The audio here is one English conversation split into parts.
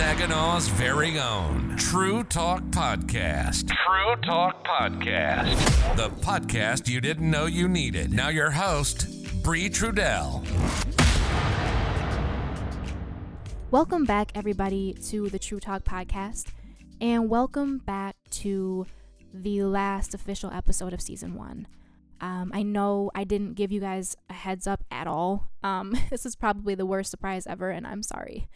Saginaw's very own True Talk Podcast. True Talk Podcast. The podcast you didn't know you needed. Now, your host, Bree Trudell. Welcome back, everybody, to the True Talk Podcast, and welcome back to the last official episode of season one. Um, I know I didn't give you guys a heads up at all. Um, this is probably the worst surprise ever, and I'm sorry.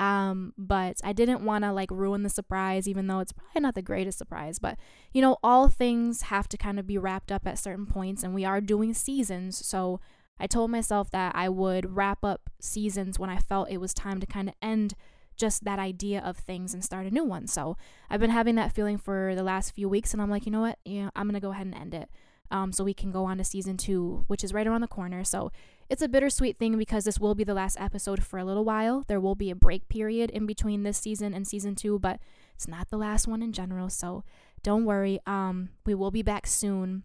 Um, but I didn't want to like ruin the surprise, even though it's probably not the greatest surprise. But you know, all things have to kind of be wrapped up at certain points, and we are doing seasons. So I told myself that I would wrap up seasons when I felt it was time to kind of end just that idea of things and start a new one. So I've been having that feeling for the last few weeks, and I'm like, you know what? Yeah, I'm gonna go ahead and end it um, so we can go on to season two, which is right around the corner. So it's a bittersweet thing because this will be the last episode for a little while. There will be a break period in between this season and season two, but it's not the last one in general. So don't worry. Um, we will be back soon.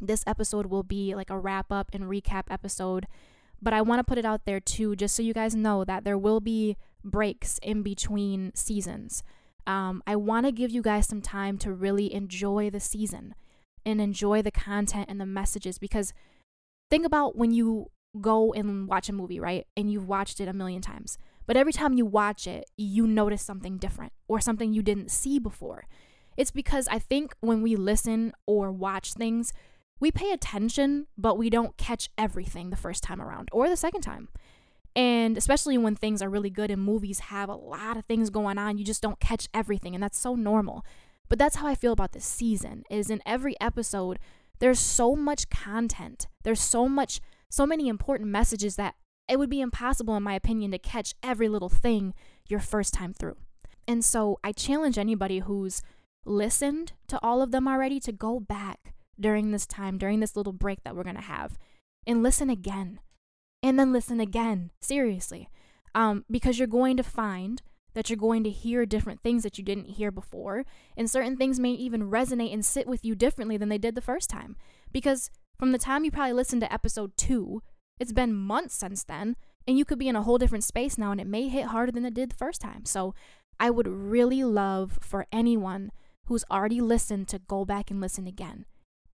This episode will be like a wrap up and recap episode, but I want to put it out there too, just so you guys know that there will be breaks in between seasons. Um, I want to give you guys some time to really enjoy the season and enjoy the content and the messages because think about when you go and watch a movie, right? And you've watched it a million times. But every time you watch it, you notice something different or something you didn't see before. It's because I think when we listen or watch things, we pay attention, but we don't catch everything the first time around or the second time. And especially when things are really good and movies have a lot of things going on, you just don't catch everything. And that's so normal. But that's how I feel about this season is in every episode there's so much content. There's so much so many important messages that it would be impossible in my opinion to catch every little thing your first time through. And so I challenge anybody who's listened to all of them already to go back during this time, during this little break that we're going to have and listen again. And then listen again, seriously. Um, because you're going to find that you're going to hear different things that you didn't hear before, and certain things may even resonate and sit with you differently than they did the first time. Because from the time you probably listened to episode two, it's been months since then, and you could be in a whole different space now, and it may hit harder than it did the first time. So I would really love for anyone who's already listened to go back and listen again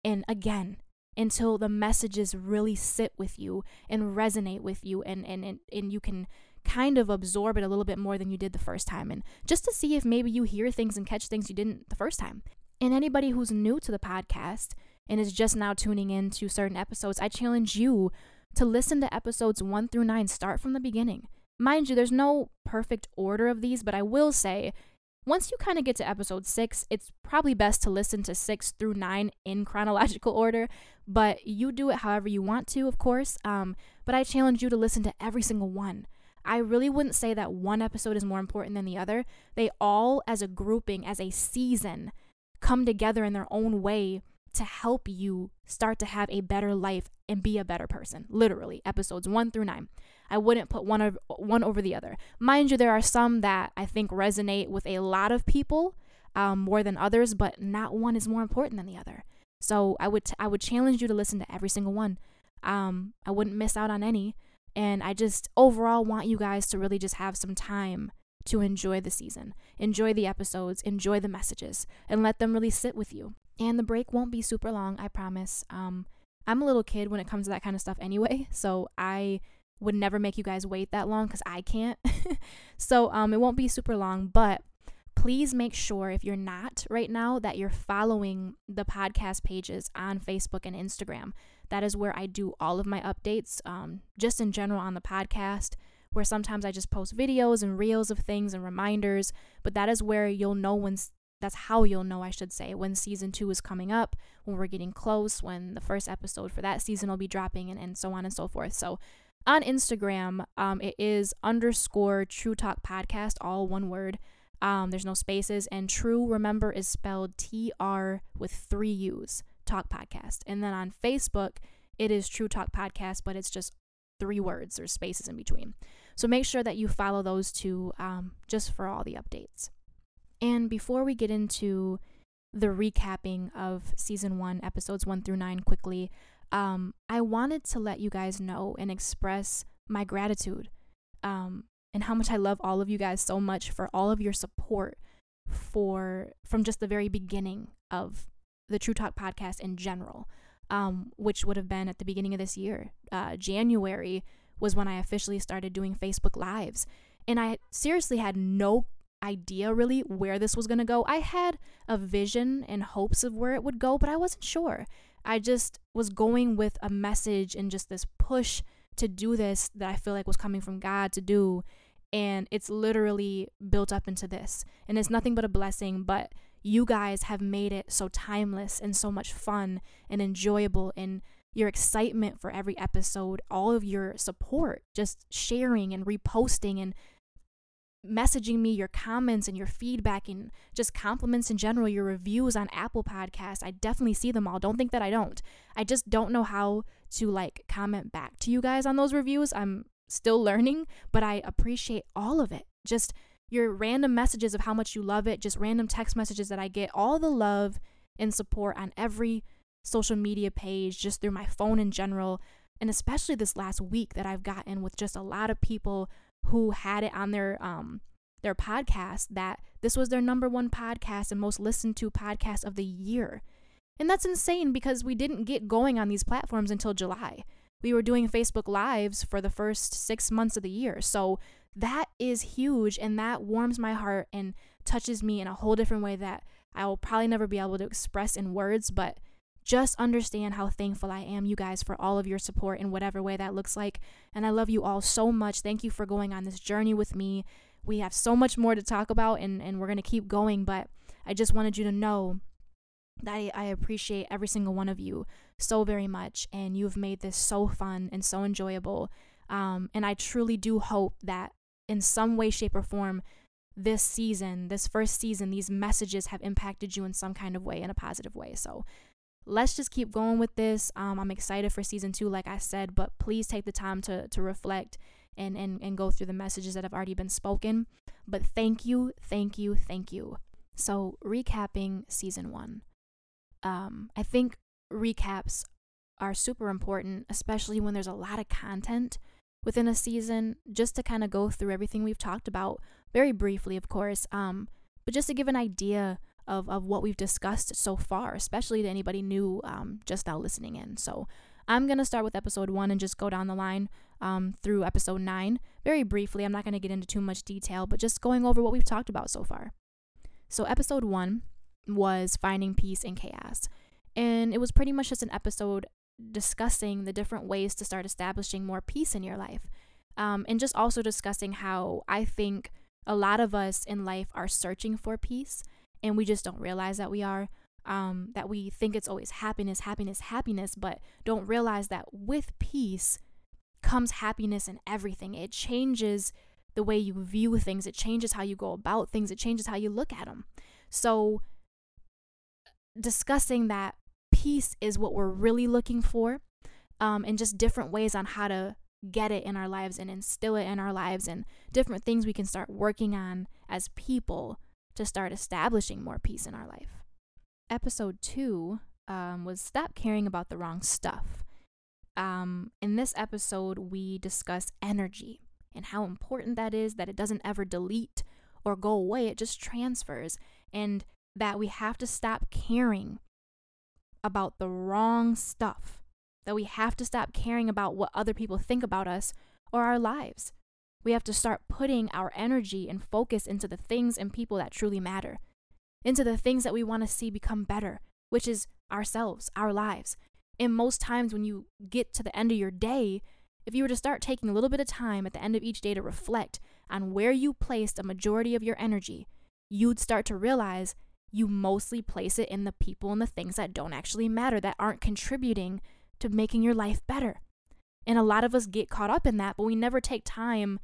and again until the messages really sit with you and resonate with you and, and, and, and you can kind of absorb it a little bit more than you did the first time. And just to see if maybe you hear things and catch things you didn't the first time. And anybody who's new to the podcast and is just now tuning in to certain episodes, I challenge you to listen to episodes one through nine. Start from the beginning. Mind you, there's no perfect order of these, but I will say once you kind of get to episode six, it's probably best to listen to six through nine in chronological order, but you do it however you want to, of course. Um, but I challenge you to listen to every single one. I really wouldn't say that one episode is more important than the other. They all, as a grouping, as a season, come together in their own way to help you start to have a better life and be a better person. Literally, episodes one through nine. I wouldn't put one of one over the other. Mind you, there are some that I think resonate with a lot of people um, more than others, but not one is more important than the other. So I would t- I would challenge you to listen to every single one. Um, I wouldn't miss out on any. And I just overall want you guys to really just have some time to enjoy the season, enjoy the episodes, enjoy the messages, and let them really sit with you. And the break won't be super long, I promise. Um, I'm a little kid when it comes to that kind of stuff anyway, so I would never make you guys wait that long because I can't. so um, it won't be super long, but please make sure if you're not right now that you're following the podcast pages on Facebook and Instagram. That is where I do all of my updates, um, just in general on the podcast, where sometimes I just post videos and reels of things and reminders. But that is where you'll know when, that's how you'll know, I should say, when season two is coming up, when we're getting close, when the first episode for that season will be dropping, and, and so on and so forth. So on Instagram, um, it is underscore True Talk Podcast, all one word. Um, there's no spaces. And true, remember, is spelled T R with three U's, Talk Podcast. And then on Facebook, it is True Talk Podcast, but it's just three words or spaces in between. So make sure that you follow those two um, just for all the updates. And before we get into the recapping of season one, episodes one through nine, quickly, um, I wanted to let you guys know and express my gratitude. Um, and how much I love all of you guys so much for all of your support for from just the very beginning of the True Talk podcast in general, um, which would have been at the beginning of this year. Uh, January was when I officially started doing Facebook Lives. And I seriously had no idea really where this was going to go. I had a vision and hopes of where it would go, but I wasn't sure. I just was going with a message and just this push to do this that I feel like was coming from God to do. And it's literally built up into this. And it's nothing but a blessing, but you guys have made it so timeless and so much fun and enjoyable and your excitement for every episode, all of your support, just sharing and reposting and messaging me your comments and your feedback and just compliments in general, your reviews on Apple Podcasts. I definitely see them all. Don't think that I don't. I just don't know how to like comment back to you guys on those reviews. I'm still learning, but I appreciate all of it. Just your random messages of how much you love it, just random text messages that I get, all the love and support on every social media page, just through my phone in general. And especially this last week that I've gotten with just a lot of people who had it on their um their podcast that this was their number one podcast and most listened to podcast of the year. And that's insane because we didn't get going on these platforms until July. We were doing Facebook Lives for the first six months of the year. So that is huge and that warms my heart and touches me in a whole different way that I will probably never be able to express in words, but just understand how thankful I am, you guys, for all of your support in whatever way that looks like. And I love you all so much. Thank you for going on this journey with me. We have so much more to talk about, and, and we're going to keep going. But I just wanted you to know that I, I appreciate every single one of you so very much. And you've made this so fun and so enjoyable. Um, and I truly do hope that in some way, shape, or form, this season, this first season, these messages have impacted you in some kind of way, in a positive way. So let's just keep going with this. Um, I'm excited for season two, like I said, but please take the time to to reflect and and and go through the messages that have already been spoken. But thank you, thank you, thank you. So recapping season one, um, I think recaps are super important, especially when there's a lot of content within a season, just to kind of go through everything we've talked about very briefly, of course. Um, but just to give an idea of, of what we've discussed so far, especially to anybody new um, just now listening in. So I'm going to start with episode one and just go down the line um, through episode nine very briefly. I'm not going to get into too much detail, but just going over what we've talked about so far. So, episode one was finding peace in chaos. And it was pretty much just an episode discussing the different ways to start establishing more peace in your life. Um, and just also discussing how I think a lot of us in life are searching for peace and we just don't realize that we are. Um, that we think it's always happiness, happiness, happiness, but don't realize that with peace comes happiness in everything. It changes the way you view things, it changes how you go about things, it changes how you look at them. So, discussing that peace is what we're really looking for, um, and just different ways on how to get it in our lives and instill it in our lives, and different things we can start working on as people to start establishing more peace in our life. Episode two um, was Stop Caring About the Wrong Stuff. Um, in this episode, we discuss energy and how important that is, that it doesn't ever delete or go away, it just transfers, and that we have to stop caring about the wrong stuff, that we have to stop caring about what other people think about us or our lives. We have to start putting our energy and focus into the things and people that truly matter, into the things that we want to see become better, which is ourselves, our lives. And most times when you get to the end of your day, if you were to start taking a little bit of time at the end of each day to reflect on where you placed a majority of your energy, you'd start to realize you mostly place it in the people and the things that don't actually matter, that aren't contributing to making your life better. And a lot of us get caught up in that, but we never take time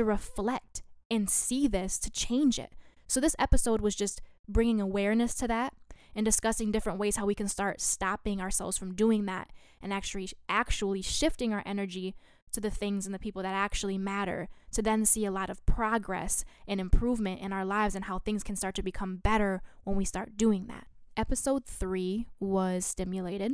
to reflect and see this to change it. So, this episode was just bringing awareness to that and discussing different ways how we can start stopping ourselves from doing that and actually actually shifting our energy to the things and the people that actually matter to then see a lot of progress and improvement in our lives and how things can start to become better when we start doing that. Episode 3 was stimulated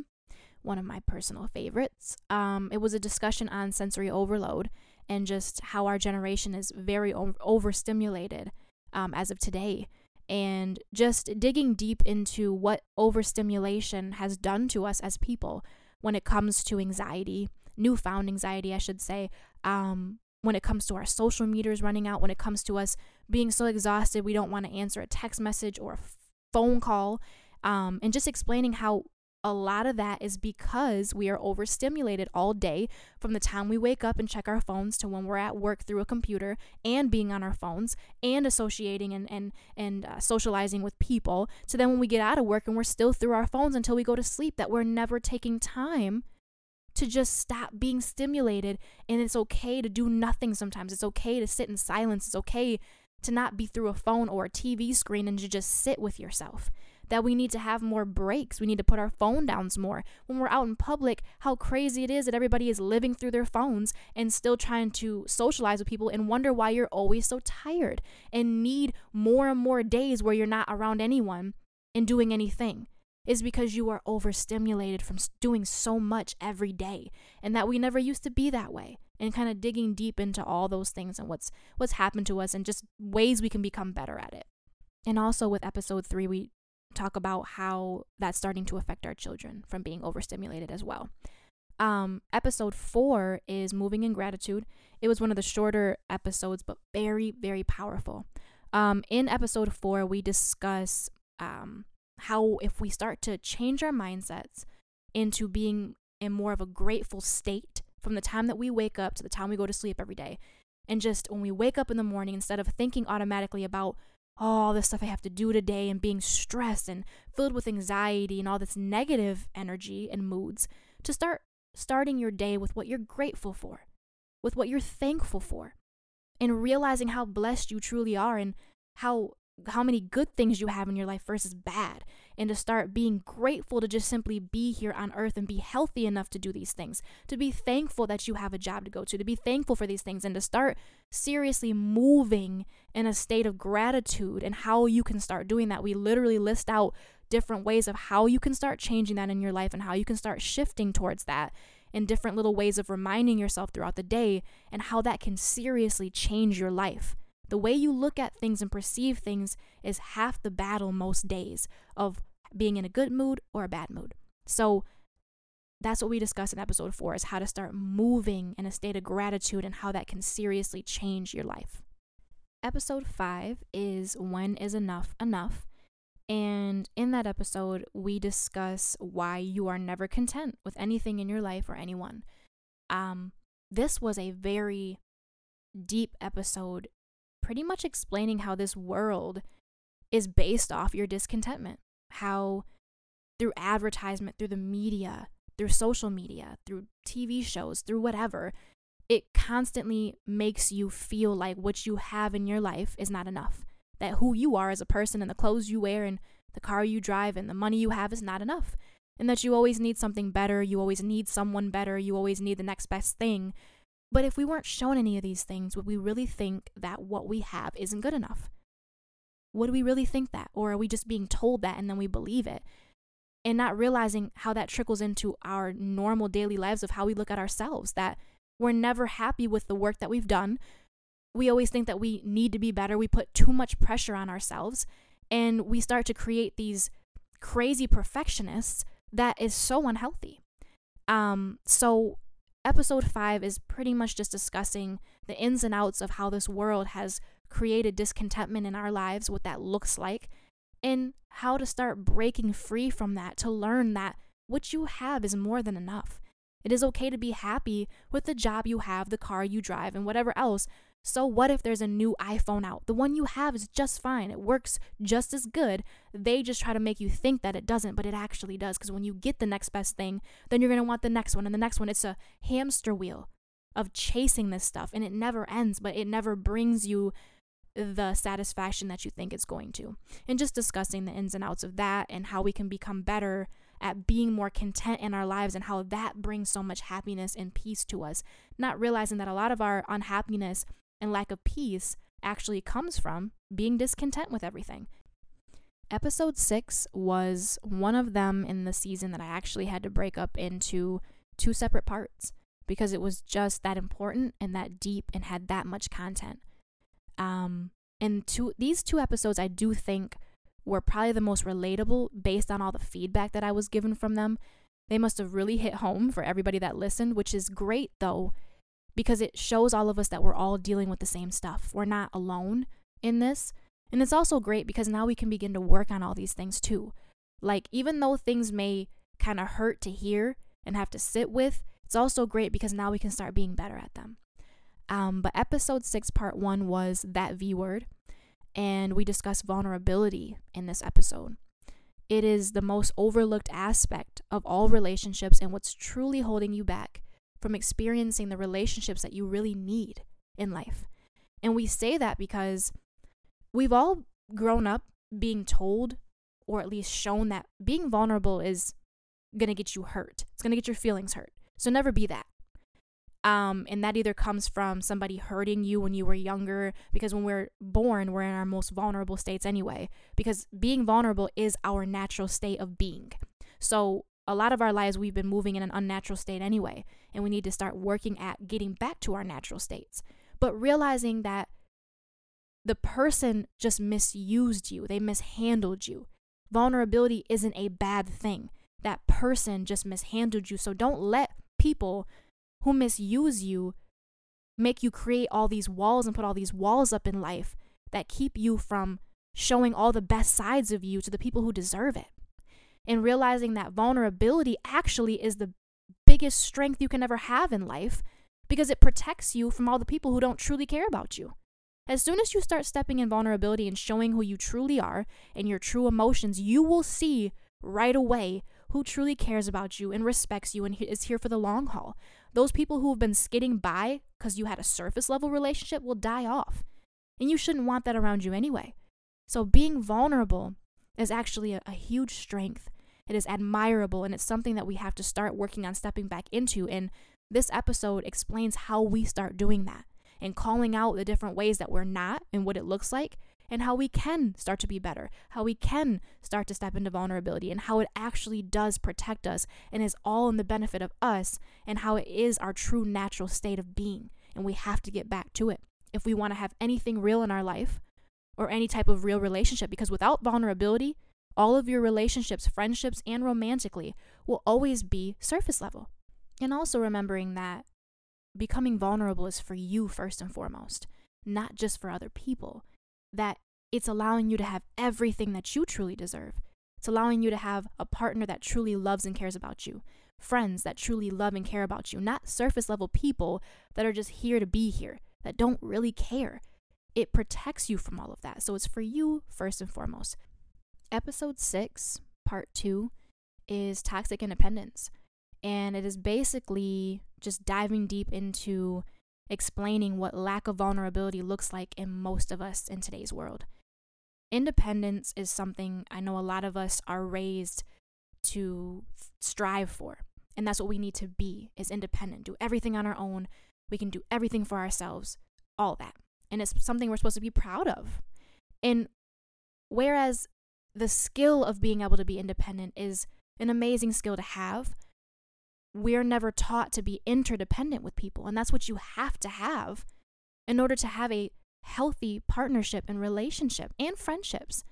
one of my personal favorites. Um, it was a discussion on sensory overload and just how our generation is very overstimulated um, as of today. And just digging deep into what overstimulation has done to us as people when it comes to anxiety, newfound anxiety, I should say, um, when it comes to our social meters running out, when it comes to us being so exhausted we don't want to answer a text message or a phone call, um, and just explaining how a lot of that is because we are overstimulated all day from the time we wake up and check our phones to when we're at work through a computer and being on our phones and associating and and and uh, socializing with people. So then when we get out of work and we're still through our phones until we go to sleep that we're never taking time to just stop being stimulated. And it's okay to do nothing sometimes. It's okay to sit in silence. It's okay to not be through a phone or a TV screen and to just sit with yourself that we need to have more breaks. We need to put our phone downs more. When we're out in public, how crazy it is that everybody is living through their phones and still trying to socialize with people and wonder why you're always so tired and need more and more days where you're not around anyone and doing anything is because you are overstimulated from doing so much every day and that we never used to be that way and kind of digging deep into all those things and what's what's happened to us and just ways we can become better at it. And also with episode 3 we talk about how that's starting to affect our children from being overstimulated as well. Um, episode four is moving in gratitude. It was one of the shorter episodes, but very, very powerful. Um, in episode four, we discuss um, how if we start to change our mindsets into being in more of a grateful state from the time that we wake up to the time we go to sleep every day, and just when we wake up in the morning, instead of thinking automatically about all the stuff I have to do today and being stressed and filled with anxiety and all this negative energy and moods to start starting your day with what you're grateful for, with what you're thankful for, and realizing how blessed you truly are and how how many good things you have in your life versus bad and to start being grateful to just simply be here on earth and be healthy enough to do these things. To be thankful that you have a job to go to to be thankful for these things and to start seriously moving in a state of gratitude and how you can start doing that. We literally list out different ways of how you can start changing that in your life and how you can start shifting towards that in different little ways of reminding yourself throughout the day and how that can seriously change your life the way you look at things and perceive things is half the battle most days of being in a good mood or a bad mood. So that's what we discuss in episode four is how to start moving in a state of gratitude and how that can seriously change your life. Episode five is when is enough enough? And in that episode, we discuss why you are never content with anything in your life or anyone. Um, this was a very deep episode pretty much explaining how this world is based off your discontentment. How through advertisement, through the media, through social media, through TV shows, through whatever, it constantly makes you feel like what you have in your life is not enough. That who you are as a person and the clothes you wear and the car you drive and the money you have is not enough. And that you always need something better, you always need someone better, you always need the next best thing. But if we weren't shown any of these things, would we really think that what we have isn't good enough? Would we really think that? Or are we just being told that and then we believe it? And not realizing how that trickles into our normal daily lives of how we look at ourselves, that we're never happy with the work that we've done. We always think that we need to be better. We put too much pressure on ourselves and we start to create these crazy perfectionists that is so unhealthy. Um, so episode five is pretty much just discussing the ins and outs of how this world has created discontentment in our lives, what that looks like, and how to start breaking free from that to learn that what you have is more than enough. It is okay to be happy with the job you have, the car you drive, and whatever else, so, what if there's a new iPhone out? The one you have is just fine. It works just as good. They just try to make you think that it doesn't, but it actually does. Because when you get the next best thing, then you're going to want the next one and the next one. It's a hamster wheel of chasing this stuff, and it never ends, but it never brings you the satisfaction that you think it's going to. And just discussing the ins and outs of that and how we can become better at being more content in our lives and how that brings so much happiness and peace to us. Not realizing that a lot of our unhappiness and lack of peace actually comes from being discontent with everything. Episode 6 was one of them in the season that I actually had to break up into two separate parts because it was just that important and that deep and had that much content. Um, and two, these two episodes, I do think were probably the most relatable based on all the feedback that I was given from them. They must have really hit home for everybody that listened, which is great though, because it shows all of us that we're all dealing with the same stuff. We're not alone in this. And it's also great because now we can begin to work on all these things too. Like, even though things may kind of hurt to hear and have to sit with, it's also great because now we can start being better at them. Um, but episode six, part one, was that V word, and we discussed vulnerability in this episode. It is the most overlooked aspect of all relationships and what's truly holding you back from experiencing the relationships that you really need in life. And we say that because we've all grown up being told or at least shown that being vulnerable is going to get you hurt. It's going to get your feelings hurt. So never be that. Um, and that either comes from somebody hurting you when you were younger, because when we're born, we're in our most vulnerable states anyway, because being vulnerable is our natural state of being. So a lot of our lives, we've been moving in an unnatural state anyway, and we need to start working at getting back to our natural states. But realizing that the person just misused you, they mishandled you. Vulnerability isn't a bad thing. That person just mishandled you. So don't let people who misuse you make you create all these walls and put all these walls up in life that keep you from showing all the best sides of you to the people who deserve it. And realizing that vulnerability actually is the biggest strength you can ever have in life because it protects you from all the people who don't truly care about you. As soon as you start stepping in vulnerability and showing who you truly are and your true emotions, you will see right away who truly cares about you and respects you and is here for the long haul. Those people who have been skidding by because you had a surface level relationship will die off. And you shouldn't want that around you anyway. So being vulnerable is actually a, a huge strength. It is admirable and it's something that we have to start working on stepping back into. And this episode explains how we start doing that and calling out the different ways that we're not and what it looks like and how we can start to be better, how we can start to step into vulnerability, and how it actually does protect us and is all in the benefit of us, and how it is our true natural state of being. And we have to get back to it if we want to have anything real in our life or any type of real relationship, because without vulnerability, all of your relationships, friendships, and romantically will always be surface level. And also remembering that becoming vulnerable is for you first and foremost, not just for other people. That it's allowing you to have everything that you truly deserve. It's allowing you to have a partner that truly loves and cares about you, friends that truly love and care about you, not surface level people that are just here to be here, that don't really care. It protects you from all of that. So it's for you first and foremost. Episode six, part two, is toxic independence. And it is basically just diving deep into explaining what lack of vulnerability looks like in most of us in today's world. Independence is something I know a lot of us are raised to strive for. And that's what we need to be is independent, do everything on our own. We can do everything for ourselves, all that. And it's something we're supposed to be proud of. And whereas the skill of being able to be independent is an amazing skill to have, we're never taught to be interdependent with people. And that's what you have to have in order to have a healthy partnership and relationship and friendships.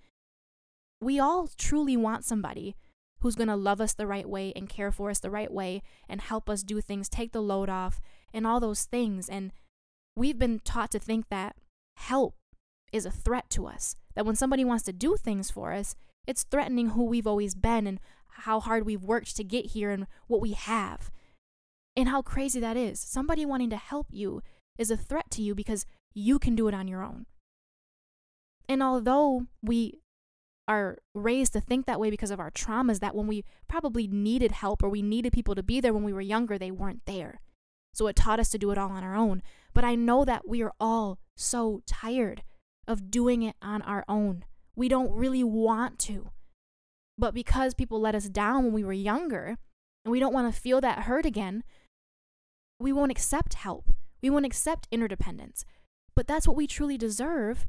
We all truly want somebody who's going to love us the right way and care for us the right way and help us do things, take the load off, and all those things. And we've been taught to think that help is a threat to us, that when somebody wants to do things for us, it's threatening who we've always been and how hard we've worked to get here and what we have. And how crazy that is. Somebody wanting to help you is a threat to you because you can do it on your own. And although we are raised to think that way because of our traumas, that when we probably needed help or we needed people to be there when we were younger, they weren't there. So it taught us to do it all on our own. But I know that we are all so tired of doing it on our own. We don't really want to. But because people let us down when we were younger and we don't want to feel that hurt again, we won't accept help. We won't accept interdependence. But that's what we truly deserve.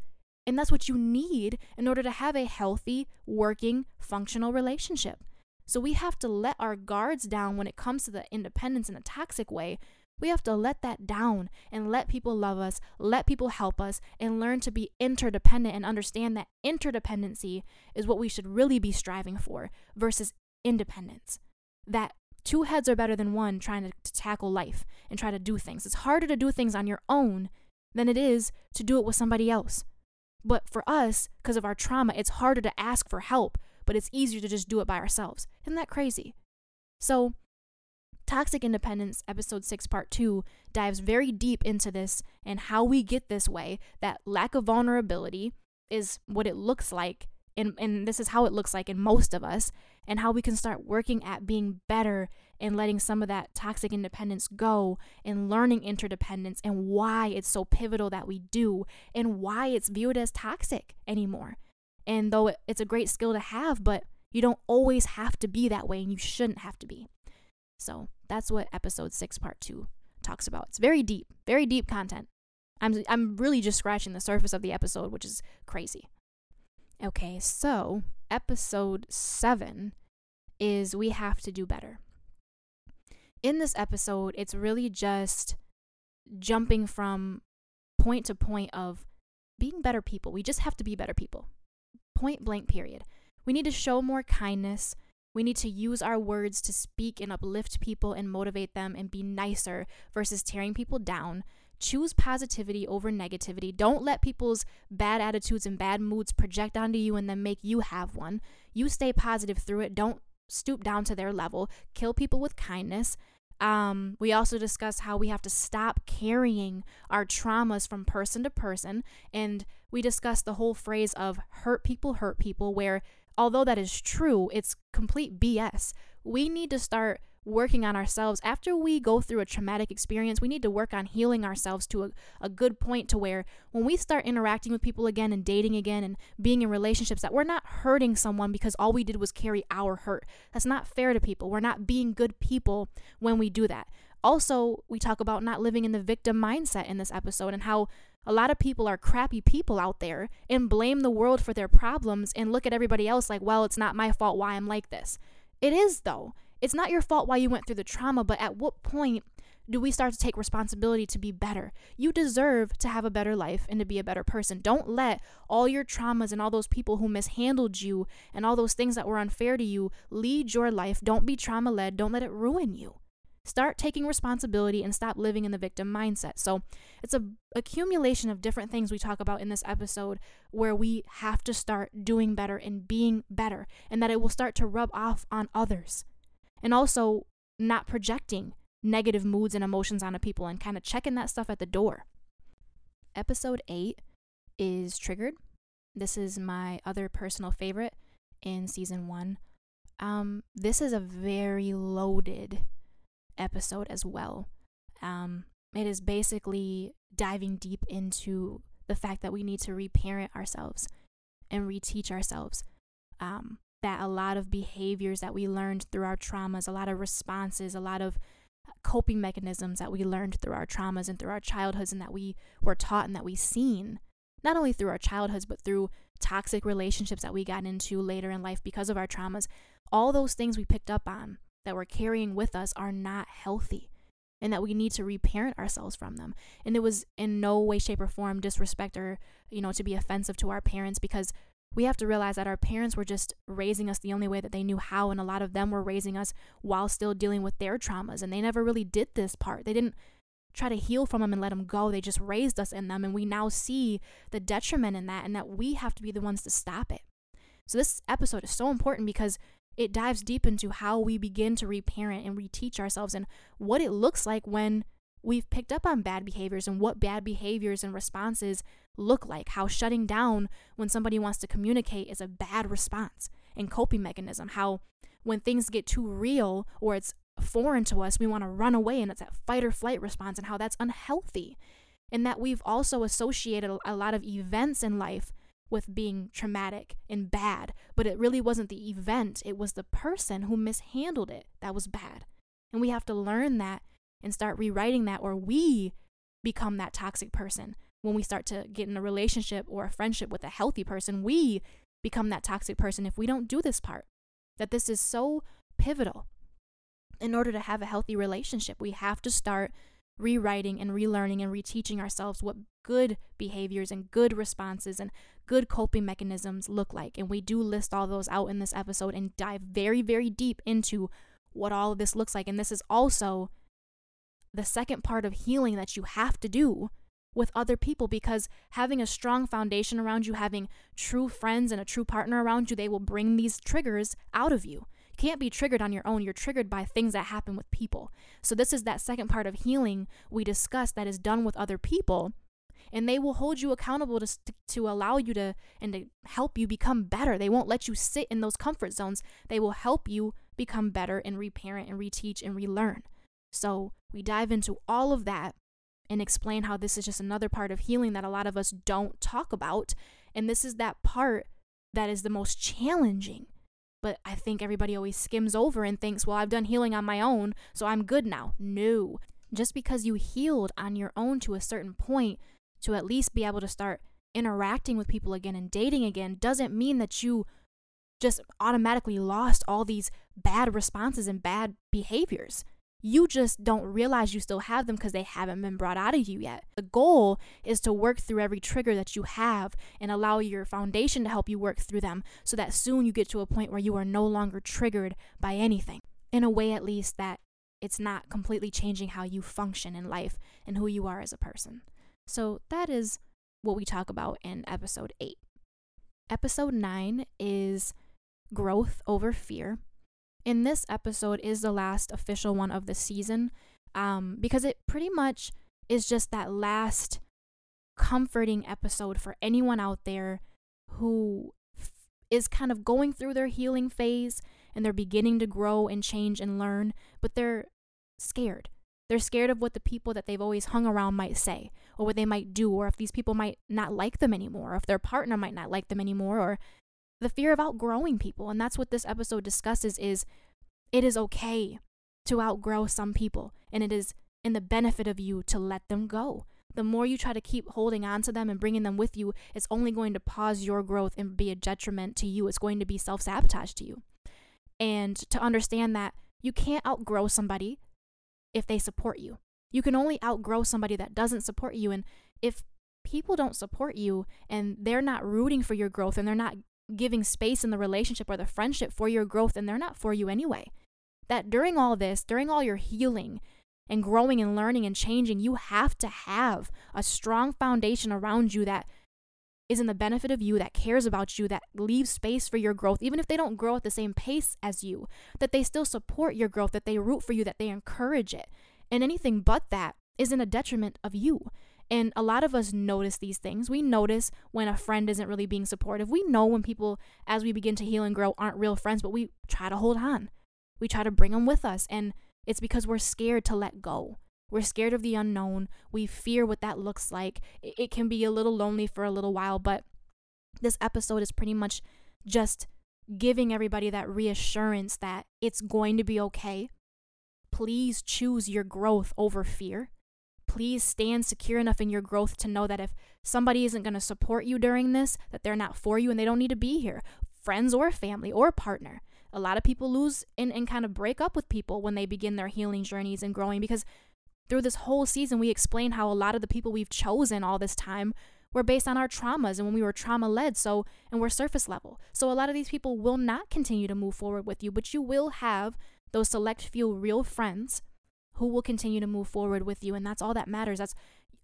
And that's what you need in order to have a healthy, working, functional relationship. So we have to let our guards down when it comes to the independence in a toxic way We have to let that down and let people love us, let people help us, and learn to be interdependent and understand that interdependency is what we should really be striving for versus independence. That two heads are better than one trying to, to, tackle life and try to do things. It's harder to do things on your own than it is to do it with somebody else. But for us, because of our trauma, it's harder to ask for help, but it's easier to just do it by ourselves. Isn't that crazy? So, Toxic Independence, episode 6, part 2, dives very deep into this and how we get this way. That lack of vulnerability is what it looks like, and, and this is how it looks like in most of us, and how we can start working at being better and letting some of that toxic independence go and learning interdependence and why it's so pivotal that we do and why it's viewed as toxic anymore. And though it's a great skill to have, but you don't always have to be that way and you shouldn't have to be. So that's what episode six, part two talks about. It's very deep, very deep content. I'm, I'm really just scratching the surface of the episode, which is crazy. Okay, so episode seven is We Have to Do Better. In this episode, it's really just jumping from point to point of being better people. We just have to be better people. Point blank, period. We need to show more kindness. We need to use our words to speak and uplift people and motivate them and be nicer versus tearing people down. Choose positivity over negativity. Don't let people's bad attitudes and bad moods project onto you and then make you have one. You stay positive through it. Don't stoop down to their level. Kill people with kindness. Um, we also discuss how we have to stop carrying our traumas from person to person. And we discuss the whole phrase of hurt people hurt people, where although that is true, it's complete BS. We need to start working on ourselves. After we go through a traumatic experience we need to work on healing ourselves to a, a good point to where when we start interacting with people again and dating again and being in relationships that we're not hurting someone because all we did was carry our hurt. That's not fair to people. We're not being good people when we do that. Also we talk about not living in the victim mindset in this episode and how a lot of people are crappy people out there and blame the world for their problems and look at everybody else like, well, it's not my fault why I'm like this. It is, though. It's not your fault why you went through the trauma, but at what point do we start to take responsibility to be better? You deserve to have a better life and to be a better person. Don't let all your traumas and all those people who mishandled you and all those things that were unfair to you lead your life. Don't be trauma led. Don't let it ruin you. Start taking responsibility and stop living in the victim mindset. So, it's a accumulation of different things we talk about in this episode where we have to start doing better and being better and that it will start to rub off on others and also not projecting negative moods and emotions onto people and kind of checking that stuff at the door. Episode 8 is Triggered. This is my other personal favorite in season 1. Um, this is a very loaded episode as well. Um, it is basically diving deep into the fact that we need to reparent ourselves and reteach ourselves. Um, that a lot of behaviors that we learned through our traumas, a lot of responses, a lot of coping mechanisms that we learned through our traumas and through our childhoods and that we were taught and that we seen, not only through our childhoods, but through toxic relationships that we got into later in life because of our traumas, all those things we picked up on that we're carrying with us are not healthy and that we need to reparent ourselves from them. And it was in no way, shape, or form disrespect or, you know, to be offensive to our parents because we have to realize that our parents were just raising us the only way that they knew how, and a lot of them were raising us while still dealing with their traumas, and they never really did this part. They didn't try to heal from them and let them go. They just raised us in them, and we now see the detriment in that, and that we have to be the ones to stop it. So, this episode is so important because it dives deep into how we begin to reparent and reteach ourselves and what it looks like when we've picked up on bad behaviors and what bad behaviors and responses look like, how shutting down when somebody wants to communicate is a bad response and coping mechanism, how when things get too real or it's foreign to us, we want to run away and it's that fight or flight response and how that's unhealthy. And that we've also associated a lot of events in life with being traumatic and bad, but it really wasn't the event, it was the person who mishandled it that was bad. And we have to learn that and start rewriting that, or we become that toxic person when we start to get in a relationship or a friendship with a healthy person, we become that toxic person if we don't do this part. That this is so pivotal. In order to have a healthy relationship, we have to start rewriting and relearning and reteaching ourselves what good behaviors and good responses and good coping mechanisms look like. And we do list all those out in this episode and dive very, very deep into what all of this looks like. And this is also the second part of healing that you have to do with other people because having a strong foundation around you, having true friends and a true partner around you, they will bring these triggers out of you. Can't be triggered on your own. You're triggered by things that happen with people. So, this is that second part of healing we discussed that is done with other people. And they will hold you accountable to, to allow you to and to help you become better. They won't let you sit in those comfort zones. They will help you become better and reparent and reteach and relearn. So, we dive into all of that and explain how this is just another part of healing that a lot of us don't talk about. And this is that part that is the most challenging. But I think everybody always skims over and thinks, well, I've done healing on my own, so I'm good now. No. Just because you healed on your own to a certain point, to at least be able to start interacting with people again and dating again, doesn't mean that you just automatically lost all these bad responses and bad behaviors. You just don't realize you still have them because they haven't been brought out of you yet. The goal is to work through every trigger that you have and allow your foundation to help you work through them so that soon you get to a point where you are no longer triggered by anything. In a way, at least, that it's not completely changing how you function in life and who you are as a person. So, that is what we talk about in episode 8. Episode 9 is growth over fear in this episode is the last official one of the season um, because it pretty much is just that last comforting episode for anyone out there who f- is kind of going through their healing phase and they're beginning to grow and change and learn, but they're scared. They're scared of what the people that they've always hung around might say, or what they might do, or if these people might not like them anymore, or if their partner might not like them anymore, or the fear of outgrowing people. And that's what this episode discusses is it is okay to outgrow some people and it is in the benefit of you to let them go. The more you try to keep holding on to them and bringing them with you, it's only going to pause your growth and be a detriment to you. It's going to be self sabotage to you. And to understand that you can't outgrow somebody if they support you. You can only outgrow somebody that doesn't support you. And if people don't support you and they're not rooting for your growth and they're not giving space in the relationship or the friendship for your growth, and they're not for you anyway. That during all this, during all your healing and growing and learning and changing, you have to have a strong foundation around you that is in the benefit of you, that cares about you, that leaves space for your growth, even if they don't grow at the same pace as you, that they still support your growth, that they root for you, that they encourage it. And anything but that is in a detriment of you. And a lot of us notice these things. We notice when a friend isn't really being supportive. We know when people, as we begin to heal and grow, aren't real friends, but we try to hold on. We try to bring them with us. And it's because we're scared to let go. We're scared of the unknown. We fear what that looks like. It, can be a little lonely for a little while, but this episode is pretty much just giving everybody that reassurance that it's going to be okay. Please choose your growth over fear please stand secure enough in your growth to know that if somebody isn't going to support you during this, that they're not for you and they don't need to be here, friends or family or partner. A lot of people lose and, and kind of break up with people when they begin their healing journeys and growing because through this whole season, we explain how a lot of the people we've chosen all this time were based on our traumas and when we were trauma led. So, and we're surface level. So, a lot of these people will not continue to move forward with you, but you will have those select few real friends who will continue to move forward with you. And that's all that matters. That's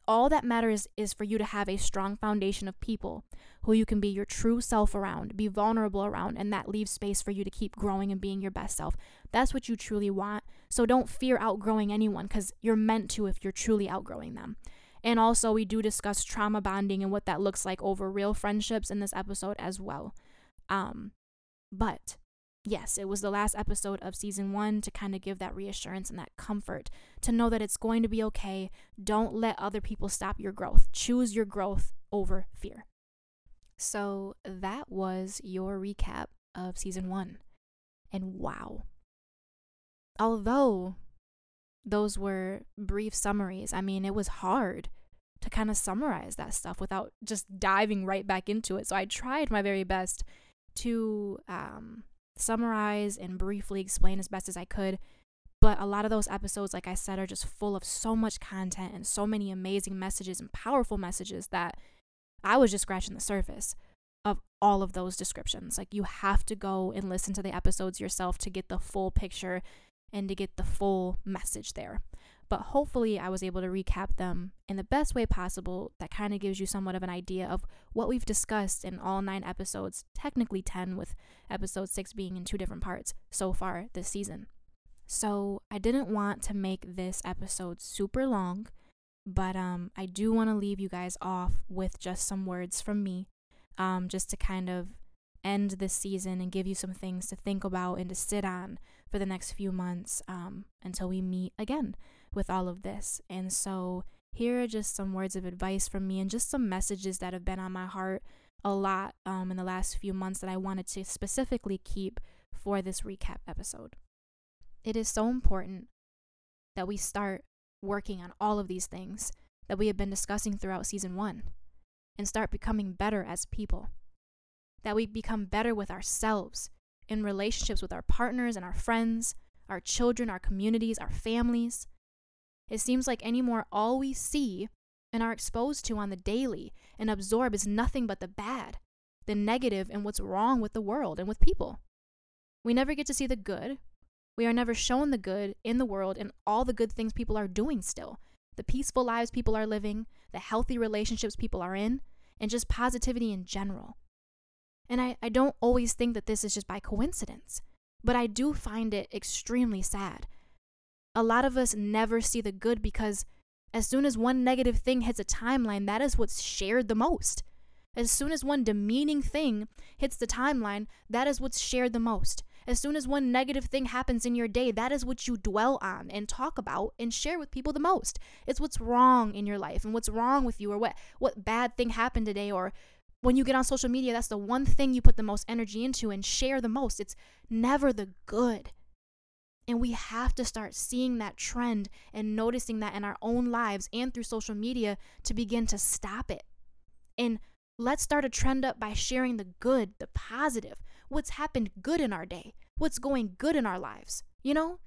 all that matters is for you to have a strong foundation of people who you can be your true self around, be vulnerable around, and that leaves space for you to keep growing and being your best self. That's what you truly want. So don't fear outgrowing anyone because you're meant to if you're truly outgrowing them. And also, we do discuss trauma bonding and what that looks like over real friendships in this episode as well. Um, but yes, it was the last episode of season one to kind of give that reassurance and that comfort to know that it's going to be okay. Don't let other people stop your growth. Choose your growth over fear. So that was your recap of season one. And wow. Although those were brief summaries, I mean, it was hard to kind of summarize that stuff without just diving right back into it. So I tried my very best to um, summarize and briefly explain as best as I could. But a lot of those episodes, like I said, are just full of so much content and so many amazing messages and powerful messages that I was just scratching the surface of all of those descriptions. Like, you have to go and listen to the episodes yourself to get the full picture and to get the full message there. But hopefully, I was able to recap them in the best way possible that kind of gives you somewhat of an idea of what we've discussed in all nine episodes, technically 10, with episode six being in two different parts so far this season. So, I didn't want to make this episode super long, but um, I do want to leave you guys off with just some words from me, um, just to kind of end this season and give you some things to think about and to sit on for the next few months um, until we meet again with all of this. And so, here are just some words of advice from me and just some messages that have been on my heart a lot um, in the last few months that I wanted to specifically keep for this recap episode. It is so important that we start working on all of these things that we have been discussing throughout season one and start becoming better as people. That we become better with ourselves in relationships with our partners and our friends, our children, our communities, our families. It seems like anymore all we see and are exposed to on the daily and absorb is nothing but the bad, the negative, and what's wrong with the world and with people. We never get to see the good. We are never shown the good in the world and all the good things people are doing still the peaceful lives people are living, the healthy relationships people are in, and just positivity in general. And I, I don't always think that this is just by coincidence, but I do find it extremely sad. A lot of us never see the good because as soon as one negative thing hits a timeline, that is what's shared the most. As soon as one demeaning thing hits the timeline, that is what's shared the most. As soon as one negative thing happens in your day, that is what you dwell on and talk about and share with people the most. It's what's wrong in your life and what's wrong with you or what what bad thing happened today or when you get on social media, that's the one thing you put the most energy into and share the most. It's never the good. And we have to start seeing that trend and noticing that in our own lives and through social media to begin to stop it. And let's start a trend up by sharing the good, the positive, what's happened good in our day, what's going good in our lives, you know?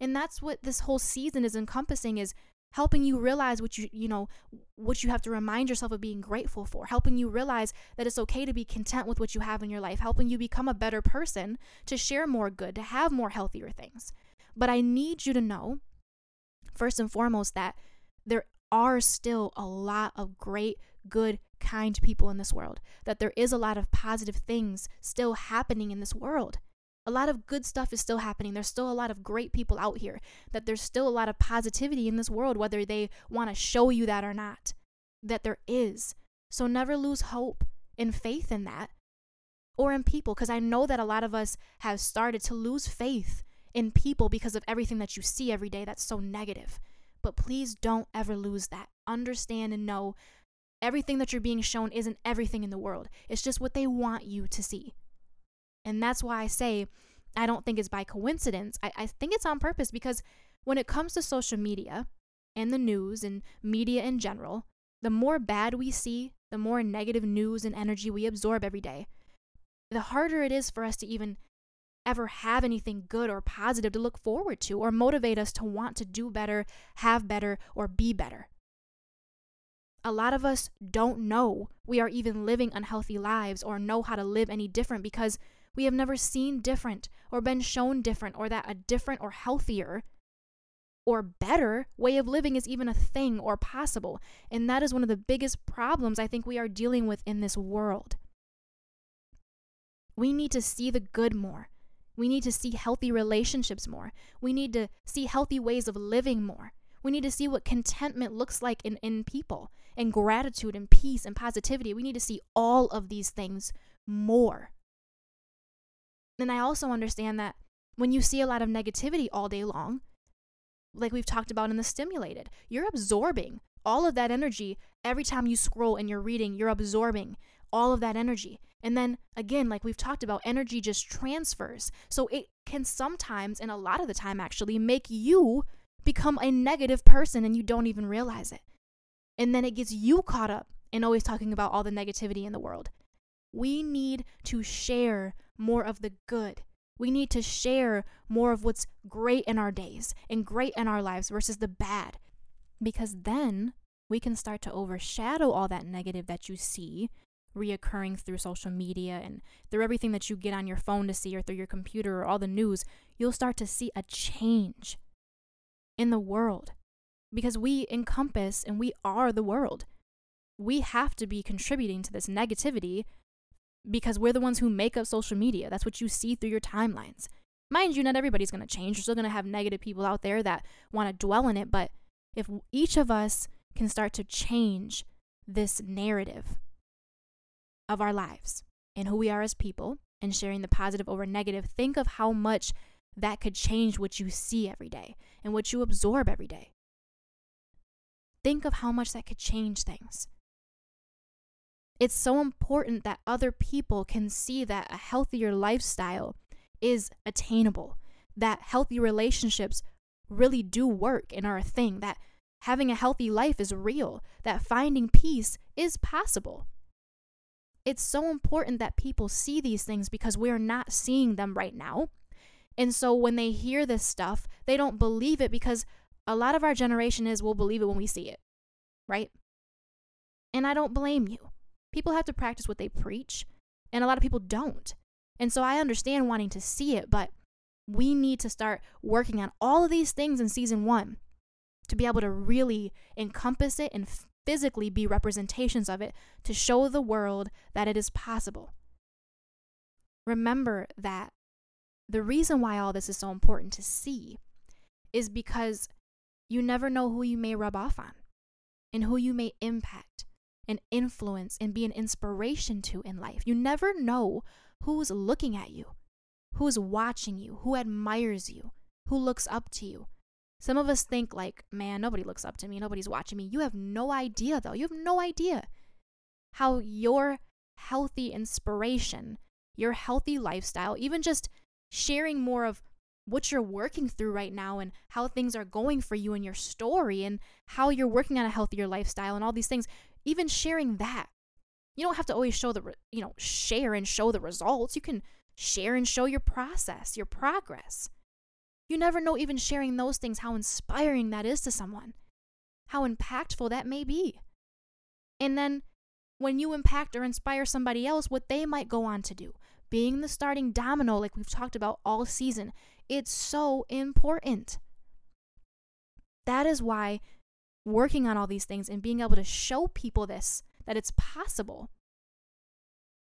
And that's what this whole season is encompassing is helping you realize what you you know what you have to remind yourself of being grateful for helping you realize that it's okay to be content with what you have in your life helping you become a better person to share more good to have more healthier things. But i need you to know first and foremost that there are still a lot of great good kind people in this world that there is a lot of positive things still happening in this world a lot of good stuff is still happening. There's still a lot of great people out here, that there's still a lot of positivity in this world, whether they want to show you that or not, that there is. So never lose hope and faith in that or in people, because I know that a lot of us have started to lose faith in people because of everything that you see every day that's so negative. But please don't ever lose that. Understand and know everything that you're being shown isn't everything in the world, it's just what they want you to see. And that's why I say I don't think it's by coincidence. I, I think it's on purpose because when it comes to social media and the news and media in general, the more bad we see, the more negative news and energy we absorb every day, the harder it is for us to even ever have anything good or positive to look forward to or motivate us to want to do better, have better, or be better. A lot of us don't know we are even living unhealthy lives or know how to live any different because we have never seen different or been shown different or that a different or healthier or better way of living is even a thing or possible. And that is one of the biggest problems I think we are dealing with in this world. We need to see the good more. We need to see healthy relationships more. We need to see healthy ways of living more. We need to see what contentment looks like in, in people and gratitude and peace and positivity. We need to see all of these things more. And I also understand that when you see a lot of negativity all day long, like we've talked about in the stimulated, you're absorbing all of that energy every time you scroll and you're reading, you're absorbing all of that energy. And then again, like we've talked about, energy just transfers. So it can sometimes, and a lot of the time actually, make you become a negative person and you don't even realize it. And then it gets you caught up in always talking about all the negativity in the world. We need to share more of the good. We need to share more of what's great in our days and great in our lives versus the bad. Because then we can start to overshadow all that negative that you see reoccurring through social media and through everything that you get on your phone to see or through your computer or all the news. You'll start to see a change in the world because we encompass and we are the world. We have to be contributing to this negativity because we're the ones who make up social media. That's what you see through your timelines. Mind you, not everybody's going to change. You're still going to have negative people out there that want to dwell in it. But if each of us can start to change this narrative of our lives and who we are as people and sharing the positive over negative, think of how much that could change what you see every day and what you absorb every day. Think of how much that could change things. It's so important that other people can see that a healthier lifestyle is attainable, that healthy relationships really do work and are a thing, that having a healthy life is real, that finding peace is possible. It's so important that people see these things because we're not seeing them right now. And so when they hear this stuff, they don't believe it because a lot of our generation is we'll believe it when we see it, right? And I don't blame you. People have to practice what they preach, and a lot of people don't. And so I understand wanting to see it, but we need to start working on all of these things in season one to be able to really encompass it and physically be representations of it to show the world that it is possible. Remember that the reason why all this is so important to see is because you never know who you may rub off on and who you may impact an influence and be an inspiration to in life. You never know who's looking at you, who's watching you, who admires you, who looks up to you. Some of us think, like, man, nobody looks up to me, nobody's watching me. You have no idea, though. You have no idea how your healthy inspiration, your healthy lifestyle, even just sharing more of what you're working through right now and how things are going for you and your story and how you're working on a healthier lifestyle and all these things even sharing that. You don't have to always show the you know share and show the results. You can share and show your process your progress. You never know even sharing those things how inspiring that is to someone how impactful that may be. And then when you impact or inspire somebody else what they might go on to do. Being the starting domino like we've talked about all season it's so important. That is why working on all these things and being able to show people this, that it's possible,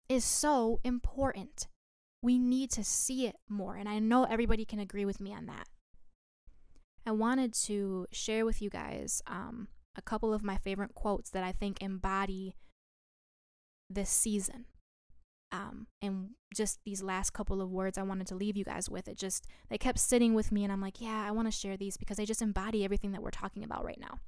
is so important. We need to see it more. And I know everybody can agree with me on that. I wanted to share with you guys um, a couple of my favorite quotes that I think embody this season. Um, and just these last couple of words I wanted to leave you guys with. It just, they kept sitting with me, and I'm like, yeah, I want to share these because they just embody everything that we're talking about right now.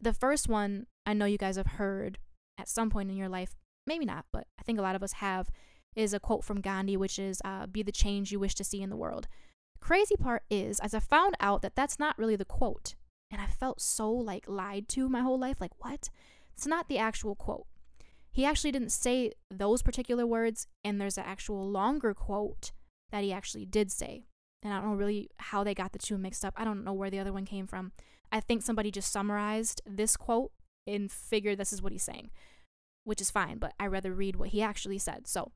The first one I know you guys have heard at some point in your life, maybe not, but I think a lot of us have, is a quote from Gandhi, which is, uh, Be the change you wish to see in the world. Crazy part is, as I found out that that's not really the quote, and I felt so like lied to my whole life. Like, what? It's not the actual quote. He actually didn't say those particular words, and there's an actual longer quote that he actually did say. And I don't know really how they got the two mixed up. I don't know where the other one came from. I think somebody just summarized this quote and figured this is what he's saying, which is fine, but I rather read what he actually said. So,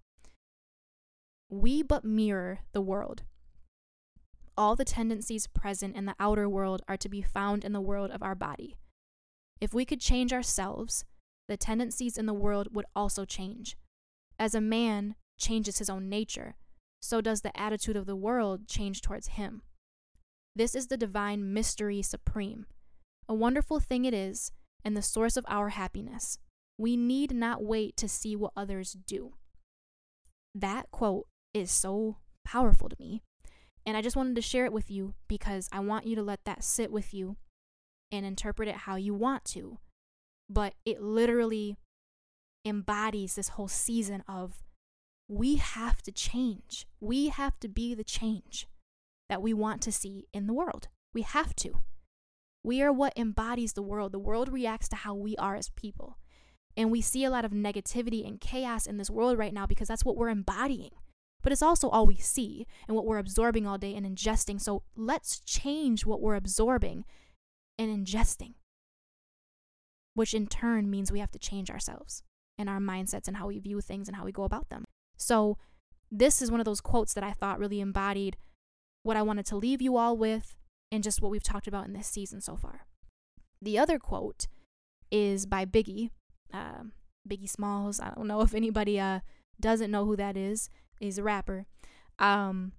we but mirror the world. All the tendencies present in the outer world are to be found in the world of our body. If we could change ourselves, the tendencies in the world would also change. As a man changes his own nature, so does the attitude of the world change towards him. This is the divine mystery supreme. A wonderful thing it is, and the source of our happiness. We need not wait to see what others do. That quote is so powerful to me. And I just wanted to share it with you because I want you to let that sit with you and interpret it how you want to but it literally embodies this whole season of we have to change. We have to be the change that we want to see in the world. We have to. We are what embodies the world. The world reacts to how we are as people. And we see a lot of negativity and chaos in this world right now because that's what we're embodying. but it's also all we see and what we're absorbing all day and ingesting. So let's change what we're absorbing and ingesting, which in turn means we have to change ourselves and our mindsets and how we view things and how we go about them. So, this is one of those quotes that I thought really embodied what I wanted to leave you all with and just what we've talked about in this season so far. The other quote is by Biggie, uh, Biggie Smalls. I don't know if anybody uh, doesn't know who that is. He's a rapper. Um,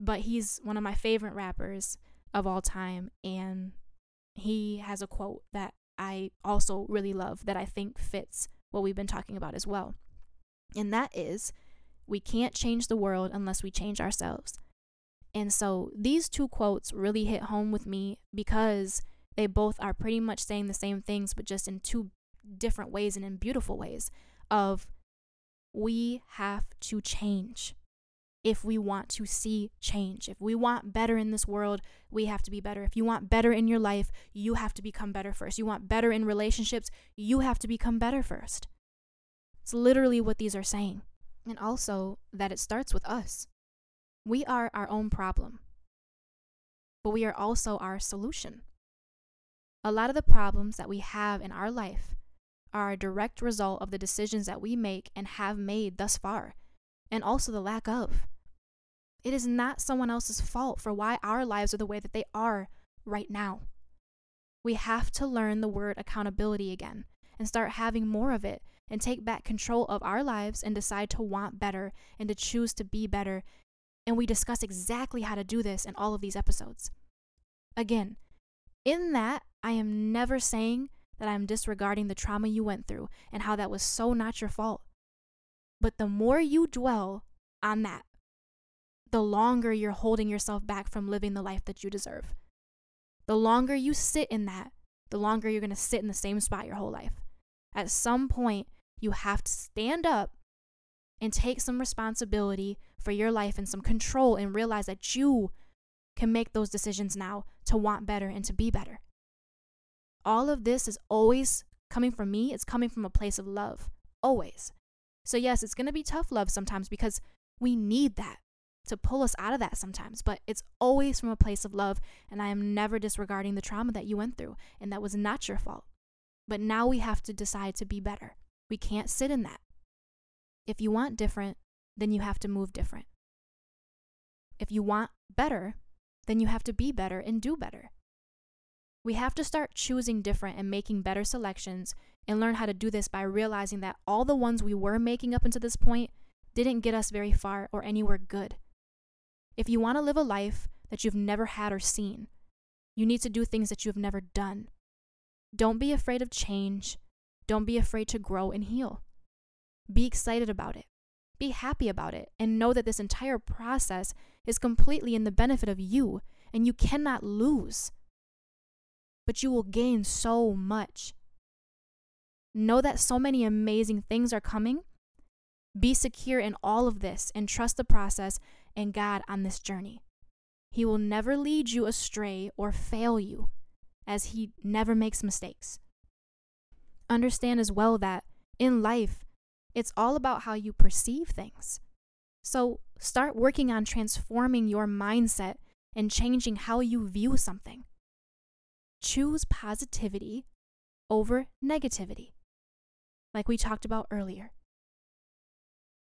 but he's one of my favorite rappers of all time. And he has a quote that I also really love that I think fits what we've been talking about as well. And that is we can't change the world unless we change ourselves. And so these two quotes really hit home with me because they both are pretty much saying the same things, but just in two different ways and in beautiful ways of we have to change if we want to see change. If we want better in this world, we have to be better. If you want better in your life, you have to become better first. You want better in relationships, you have to become better first. It's literally what these are saying. And also that it starts with us. We are our own problem, but we are also our solution. A lot of the problems that we have in our life are a direct result of the decisions that we make and have made thus far, and also the lack of. It is not someone else's fault for why our lives are the way that they are right now. We have to learn the word accountability again and start having more of it and take back control of our lives and decide to want better and to choose to be better. And we discuss exactly how to do this in all of these episodes. Again, in that, I am never saying that I'm disregarding the trauma you went through and how that was so not your fault. But the more you dwell on that, the longer you're holding yourself back from living the life that you deserve. The longer you sit in that, the longer you're going to sit in the same spot your whole life. At some point, you have to stand up and take some responsibility for your life and some control and realize that you can make those decisions now to want better and to be better. All of this is always coming from me, it's coming from a place of love, always. So, yes, it's going to be tough love sometimes because we need that to pull us out of that sometimes, but it's always from a place of love. And I am never disregarding the trauma that you went through, and that was not your fault. But now we have to decide to be better. We can't sit in that. If you want different, then you have to move different. If you want better, then you have to be better and do better. We have to start choosing different and making better selections and learn how to do this by realizing that all the ones we were making up until this point didn't get us very far or anywhere good. If you want to live a life that you've never had or seen, you need to do things that you've never done. Don't be afraid of change. Don't be afraid to grow and heal. Be excited about it. Be happy about it and know that this entire process is completely in the benefit of you and you cannot lose. But you will gain so much. Know that so many amazing things are coming. Be secure in all of this and trust the process and God on this journey. He will never lead you astray or fail you, as He never makes mistakes. Understand as well that in life, it's all about how you perceive things. So start working on transforming your mindset and changing how you view something. Choose positivity over negativity, like we talked about earlier.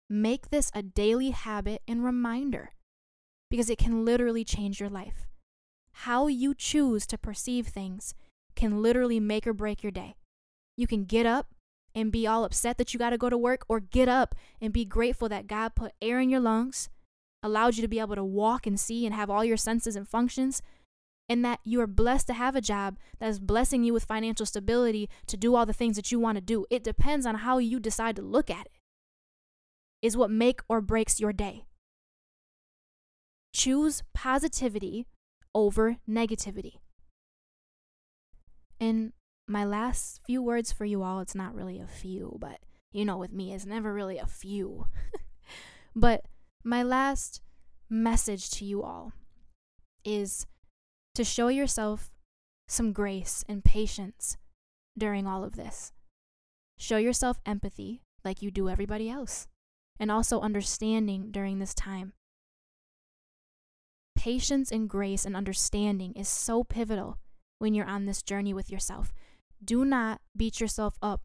Make this a daily habit and reminder because it can literally change your life. How you choose to perceive things can literally make or break your day. You can get up and be all upset that you got to go to work, or get up and be grateful that God put air in your lungs, allowed you to be able to walk and see and have all your senses and functions, and that you are blessed to have a job that is blessing you with financial stability to do all the things that you want to do. It depends on how you decide to look at it is what make or breaks your day. Choose positivity over negativity. And my last few words for you all, it's not really a few, but you know, with me, it's never really a few. but my last message to you all is to show yourself some grace and patience during all of this. Show yourself empathy like you do everybody else and also understanding during this time. Patience and grace and understanding is so pivotal when you're on this journey with yourself. Do not beat yourself up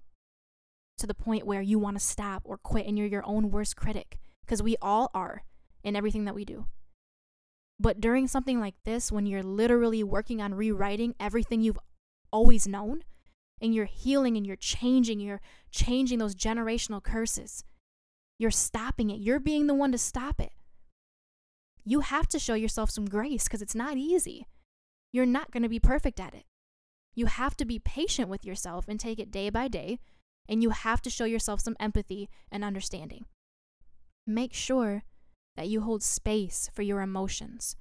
to the point where you want to stop or quit and you're your own worst critic, because we all are in everything that we do. But during something like this, when you're literally working on rewriting everything you've always known, and you're healing and you're changing, you're changing those generational curses, you're stopping it. You're being the one to stop it. You have to show yourself some grace because it's not easy. You're not going to be perfect at it. You have to be patient with yourself and take it day by day, and you have to show yourself some empathy and understanding. Make sure that you hold space for your emotions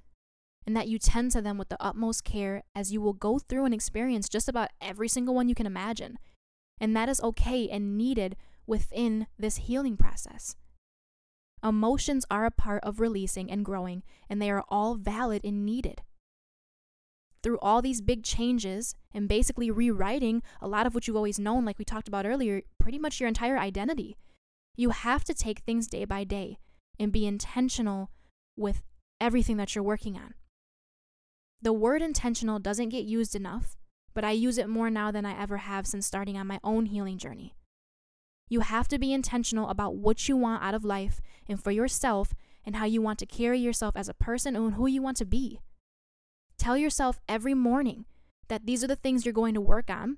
and that you tend to them with the utmost care as you will go through and experience just about every single one you can imagine. And that is okay and needed within this healing process. Emotions are a part of releasing and growing, and they are all valid and needed through all these big changes and basically rewriting a lot of what you've always known, like we talked about earlier, pretty much your entire identity. You have to take things day by day and be intentional with everything that you're working on. The word intentional doesn't get used enough, but I use it more now than I ever have since starting on my own healing journey. You have to be intentional about what you want out of life and for yourself and how you want to carry yourself as a person and who you want to be. Tell yourself every morning that these are the things you're going to work on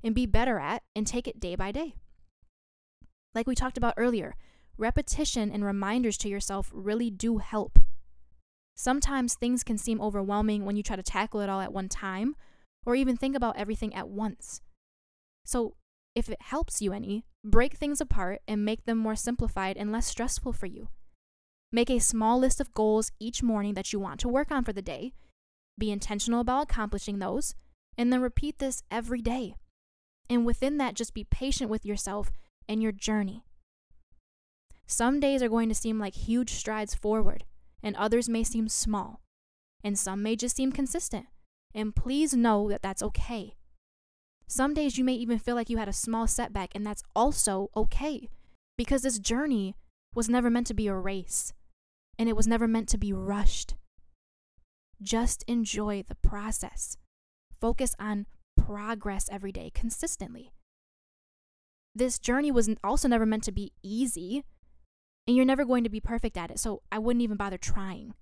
and be better at and take it day by day. Like we talked about earlier, repetition and reminders to yourself really do help. Sometimes things can seem overwhelming when you try to tackle it all at one time or even think about everything at once. So, if it helps you any, break things apart and make them more simplified and less stressful for you. Make a small list of goals each morning that you want to work on for the day be intentional about accomplishing those, and then repeat this every day. And within that, just be patient with yourself and your journey. Some days are going to seem like huge strides forward, and others may seem small, and some may just seem consistent. And please know that that's okay. Some days you may even feel like you had a small setback, and that's also okay because this journey was never meant to be a race, and it was never meant to be rushed. Just enjoy the process. Focus on progress every day consistently. This journey was also never meant to be easy, and you're never going to be perfect at it, so I wouldn't even bother trying.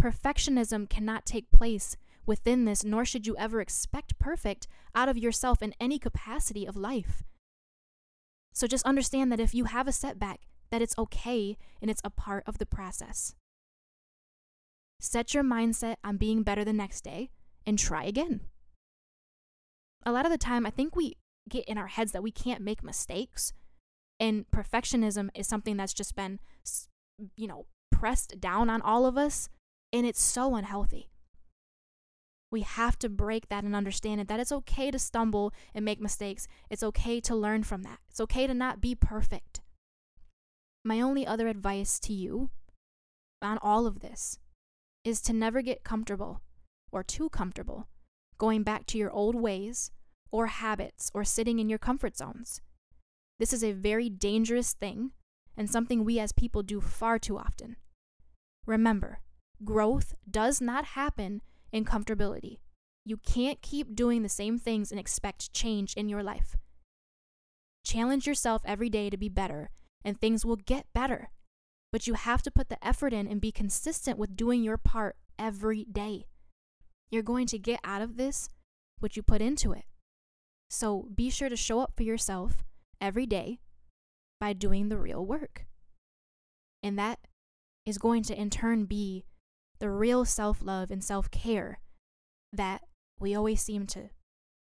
Perfectionism cannot take place within this, nor should you ever expect perfect out of yourself in any capacity of life. So just understand that if you have a setback, that it's okay and it's a part of the process. Set your mindset on being better the next day and try again. A lot of the time, I think we get in our heads that we can't make mistakes. And perfectionism is something that's just been, you know, pressed down on all of us. And it's so unhealthy. We have to break that and understand it that it's okay to stumble and make mistakes. It's okay to learn from that. It's okay to not be perfect. My only other advice to you on all of this is to never get comfortable or too comfortable going back to your old ways or habits or sitting in your comfort zones. This is a very dangerous thing and something we as people do far too often. Remember, growth does not happen in comfortability. You can't keep doing the same things and expect change in your life. Challenge yourself every day to be better, and things will get better. But you have to put the effort in and be consistent with doing your part every day. You're going to get out of this what you put into it. So be sure to show up for yourself every day by doing the real work. And that is going to in turn be the real self love and self care that we always seem to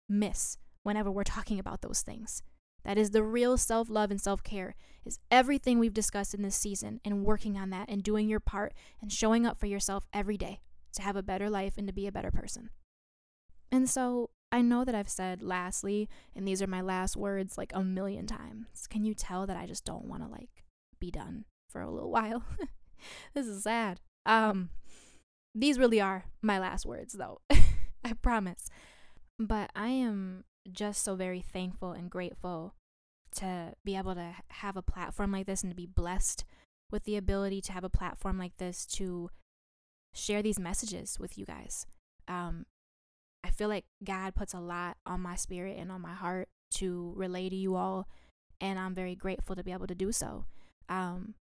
miss whenever we're talking about those things. That is the real self love and self care, is everything we've discussed in this season and working on that and doing your part and showing up for yourself every day to have a better life and to be a better person. And so I know that I've said lastly, and these are my last words like a million times. Can you tell that I just don't want to like be done for a little while? this is sad. Um, these really are my last words though. I promise. But I am just so very thankful and grateful to be able to have a platform like this and to be blessed with the ability to have a platform like this to share these messages with you guys. Um, I feel like God puts a lot on my spirit and on my heart to relay to you all, and I'm very grateful to be able to do so. Um,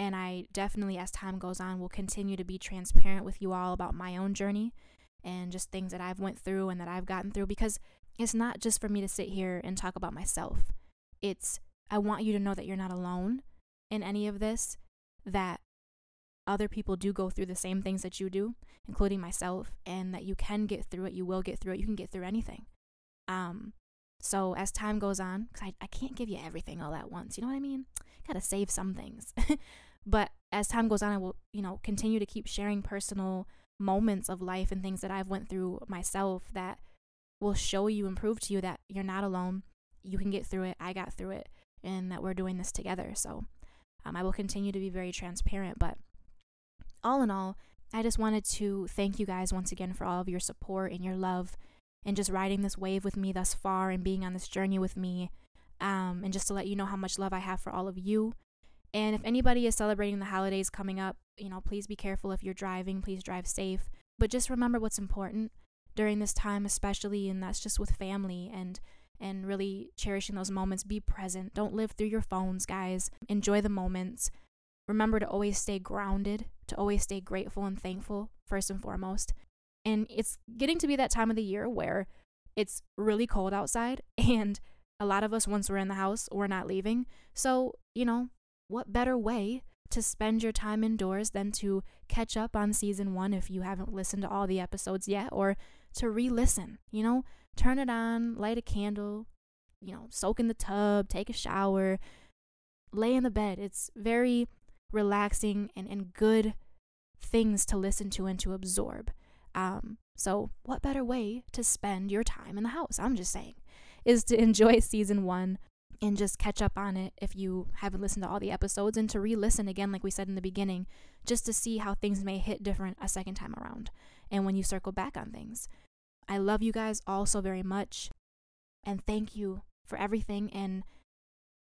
and I definitely, as time goes on, will continue to be transparent with you all about my own journey and just things that I've went through and that I've gotten through because it's not just for me to sit here and talk about myself. It's I want you to know that you're not alone in any of this, that other people do go through the same things that you do, including myself, and that you can get through it. You will get through it. You can get through anything. Um, so as time goes on, because I, I can't give you everything all at once, you know what I mean? Gotta save some things. but as time goes on, I will, you know, continue to keep sharing personal moments of life and things that I've went through myself that will show you and prove to you that you're not alone. You can get through it. I got through it and that we're doing this together. So um, I will continue to be very transparent. But all in all, I just wanted to thank you guys once again for all of your support and your love and just riding this wave with me thus far and being on this journey with me. Um, and just to let you know how much love I have for all of you. And if anybody is celebrating the holidays coming up, you know, please be careful if you're driving, please drive safe. But just remember what's important during this time especially and that's just with family and and really cherishing those moments. Be present. Don't live through your phones, guys. Enjoy the moments. Remember to always stay grounded, to always stay grateful and thankful, first and foremost. And it's getting to be that time of the year where it's really cold outside, and a lot of us, once we're in the house, we're not leaving. So, you know, what better way to spend your time indoors than to catch up on season one if you haven't listened to all the episodes yet, or to re listen? You know, turn it on, light a candle, you know, soak in the tub, take a shower, lay in the bed. It's very relaxing and, and good things to listen to and to absorb. Um, so, what better way to spend your time in the house? I'm just saying, is to enjoy season one and just catch up on it if you haven't listened to all the episodes and to re listen again, like we said in the beginning, just to see how things may hit different a second time around and when you circle back on things. I love you guys all so very much and thank you for everything. And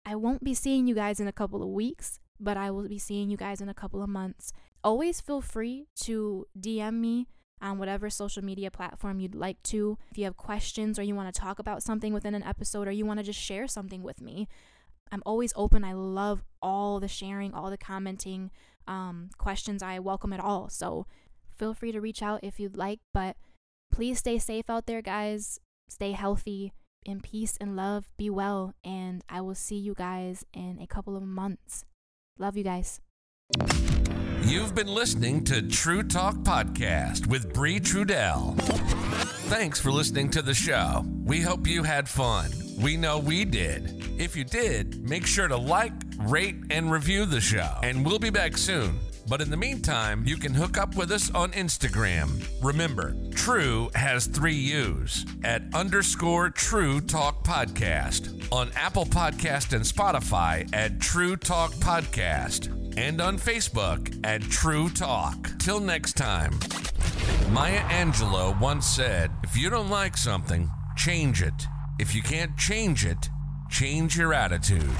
I won't be seeing you guys in a couple of weeks, but I will be seeing you guys in a couple of months. Always feel free to DM me on whatever social media platform you'd like to. If you have questions or you want to talk about something within an episode or you want to just share something with me, I'm always open. I love all the sharing, all the commenting, um, questions. I welcome it all. So feel free to reach out if you'd like. But please stay safe out there, guys. Stay healthy, in peace and love. Be well. And I will see you guys in a couple of months. Love you guys. You've been listening to True Talk Podcast with Bree Trudell. Thanks for listening to the show. We hope you had fun. We know we did. If you did, make sure to like, rate, and review the show. And we'll be back soon. But in the meantime, you can hook up with us on Instagram. Remember, True has three U's at underscore True Talk Podcast, on Apple Podcast and Spotify at True Talk Podcast, and on Facebook at True Talk. Till next time. Maya Angelou once said, If you don't like something, change it. If you can't change it, change your attitude.